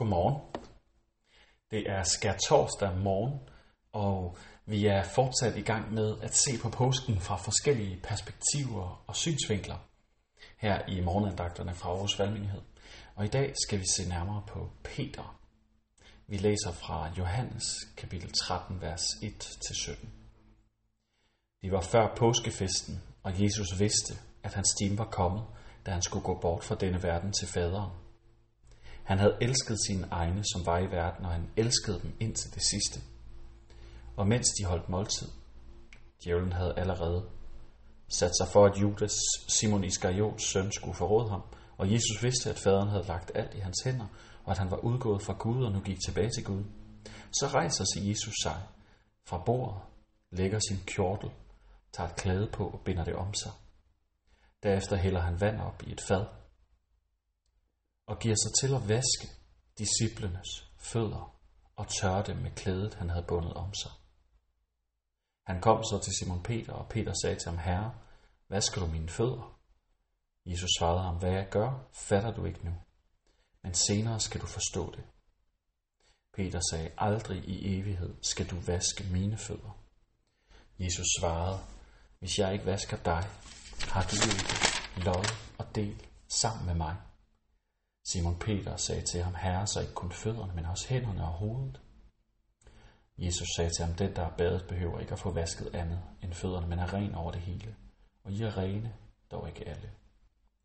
Godmorgen. Det er skær torsdag morgen, og vi er fortsat i gang med at se på påsken fra forskellige perspektiver og synsvinkler her i morgenandagterne fra Aarhus Valgmenighed. Og i dag skal vi se nærmere på Peter. Vi læser fra Johannes kapitel 13, vers 1-17. Det var før påskefesten, og Jesus vidste, at hans time var kommet, da han skulle gå bort fra denne verden til faderen. Han havde elsket sine egne, som var i verden, og han elskede dem indtil det sidste. Og mens de holdt måltid, djævlen havde allerede sat sig for, at Judas, Simon Iskariots søn, skulle forråde ham, og Jesus vidste, at faderen havde lagt alt i hans hænder, og at han var udgået fra Gud og nu gik tilbage til Gud. Så rejser sig Jesus sig fra bordet, lægger sin kjortel, tager et klæde på og binder det om sig. Derefter hælder han vand op i et fad og giver sig til at vaske disciplenes fødder og tørre dem med klædet, han havde bundet om sig. Han kom så til Simon Peter, og Peter sagde til ham, Herre, vasker du mine fødder? Jesus svarede ham, hvad jeg gør, fatter du ikke nu, men senere skal du forstå det. Peter sagde, aldrig i evighed skal du vaske mine fødder. Jesus svarede, hvis jeg ikke vasker dig, har du ikke lov og del sammen med mig. Simon Peter sagde til ham, Herre, så ikke kun fødderne, men også hænderne og hovedet. Jesus sagde til ham, den der er badet behøver ikke at få vasket andet end fødderne, men er ren over det hele. Og I er rene, dog ikke alle.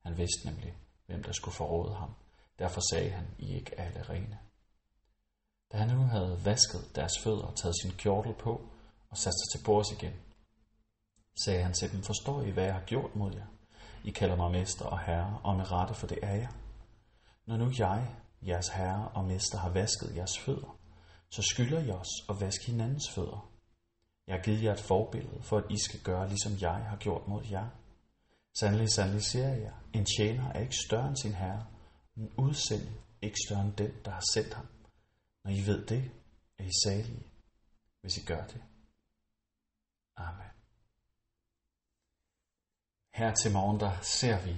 Han vidste nemlig, hvem der skulle forråde ham. Derfor sagde han, I er ikke alle rene. Da han nu havde vasket deres fødder og taget sin kjortel på og sat sig til bords igen, sagde han til dem, forstår I, hvad jeg har gjort mod jer? I kalder mig mester og herre, og med rette, for det er jeg. Når nu jeg, jeres herre og mester, har vasket jeres fødder, så skylder I os at vaske hinandens fødder. Jeg har givet jer et forbillede, for at I skal gøre, ligesom jeg har gjort mod jer. Sandelig, sandelig siger jeg en tjener er ikke større end sin herre, men udsendt ikke større end den, der har sendt ham. Når I ved det, er I salige, hvis I gør det. Amen. Her til morgen, der ser vi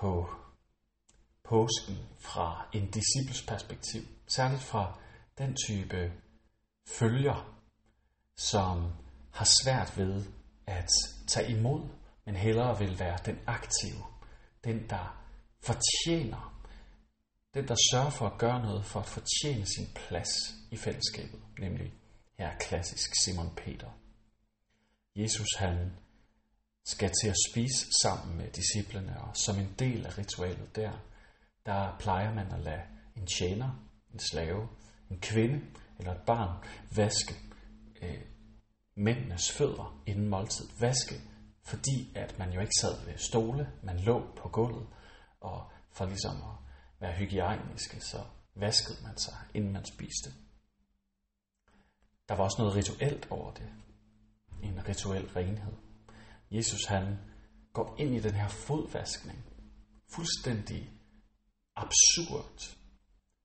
på påsken fra en disciples perspektiv. Særligt fra den type følger, som har svært ved at tage imod, men hellere vil være den aktive, den der fortjener, den der sørger for at gøre noget for at fortjene sin plads i fællesskabet, nemlig her er klassisk Simon Peter. Jesus han skal til at spise sammen med disciplene, og som en del af ritualet der, der plejer man at lade en tjener, en slave, en kvinde eller et barn vaske øh, mændenes fødder inden måltid. Vaske, fordi at man jo ikke sad ved stole, man lå på gulvet, og for ligesom at være hygiejniske, så vaskede man sig, inden man spiste. Der var også noget rituelt over det. En rituel renhed. Jesus han går ind i den her fodvaskning, fuldstændig absurd,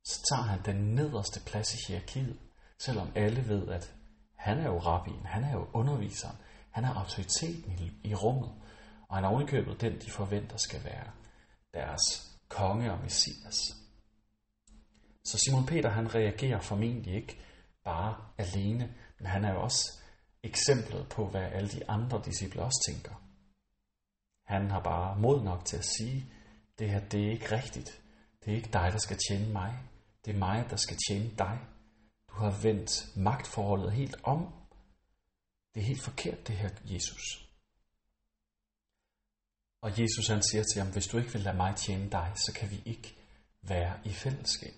så tager han den nederste plads i hierarkiet, selvom alle ved, at han er jo rabbin, han er jo underviseren, han er autoriteten i, i rummet, og han er ovenikøbet den, de forventer skal være deres konge og messias. Så Simon Peter han reagerer formentlig ikke bare alene, men han er jo også eksemplet på, hvad alle de andre disciple også tænker. Han har bare mod nok til at sige, det her det er ikke rigtigt. Det er ikke dig, der skal tjene mig. Det er mig, der skal tjene dig. Du har vendt magtforholdet helt om. Det er helt forkert, det her, Jesus. Og Jesus han siger til ham, hvis du ikke vil lade mig tjene dig, så kan vi ikke være i fællesskab.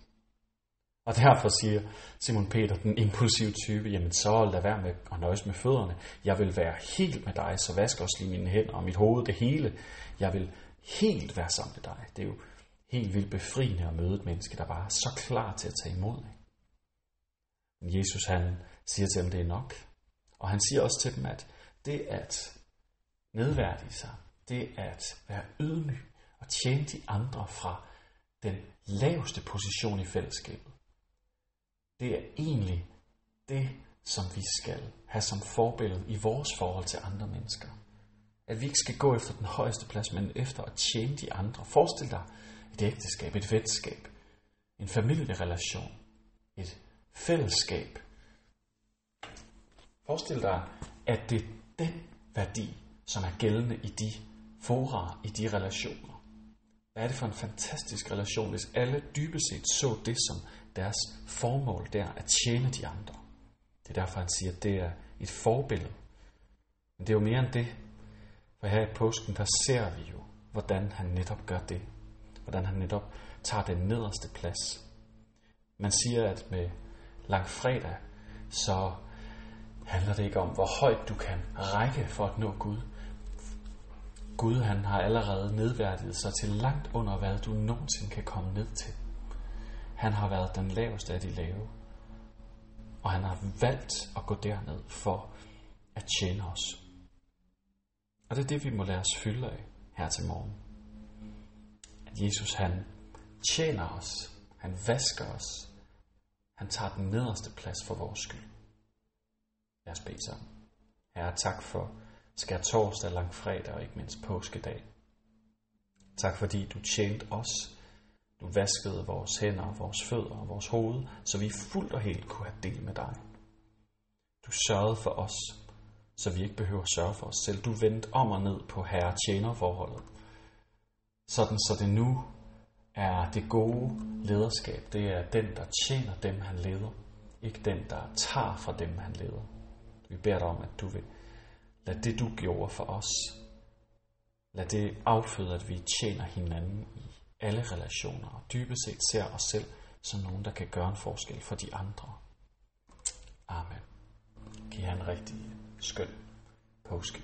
Og derfor siger Simon Peter, den impulsive type, jamen så lad være med at nøjes med fødderne. Jeg vil være helt med dig, så vask også lige mine hænder og mit hoved, det hele. Jeg vil helt være sammen med dig. Det er jo helt vildt befriende at møde et menneske, der bare er så klar til at tage imod dig. Men Jesus han siger til dem, det er nok. Og han siger også til dem, at det at nedværdige sig, det at være ydmyg og tjene de andre fra den laveste position i fællesskabet, det er egentlig det, som vi skal have som forbillede i vores forhold til andre mennesker. At vi ikke skal gå efter den højeste plads, men efter at tjene de andre. Forestil dig et ægteskab, et venskab, en familierelation, et fællesskab. Forestil dig, at det er den værdi, som er gældende i de fora, i de relationer. Hvad er det for en fantastisk relation, hvis alle dybest set så det som deres formål der at tjene de andre. Det er derfor, han siger, at det er et forbillede. Men det er jo mere end det. For her i påsken, der ser vi jo, hvordan han netop gør det. Hvordan han netop tager den nederste plads. Man siger, at med langfredag, så handler det ikke om, hvor højt du kan række for at nå Gud. Gud han har allerede nedværdiget sig til langt under, hvad du nogensinde kan komme ned til. Han har været den laveste af de lave. Og han har valgt at gå derned for at tjene os. Og det er det, vi må lade os fylde af her til morgen. At Jesus han tjener os. Han vasker os. Han tager den nederste plads for vores skyld. Lad os bede sammen. Herre, tak for skær torsdag, langfredag og ikke mindst påskedag. Tak fordi du tjente os. Du vaskede vores hænder, vores fødder og vores hoved, så vi fuldt og helt kunne have del med dig. Du sørgede for os, så vi ikke behøver at sørge for os selv. Du vendte om og ned på herre tjener forholdet. Sådan så det nu er det gode lederskab. Det er den, der tjener dem, han leder. Ikke den, der tager fra dem, han leder. Vi beder dig om, at du vil lade det, du gjorde for os, lad det afføde, at vi tjener hinanden i alle relationer, og dybest set ser os selv som nogen, der kan gøre en forskel for de andre. Amen. Giv han rigtig skøn påske.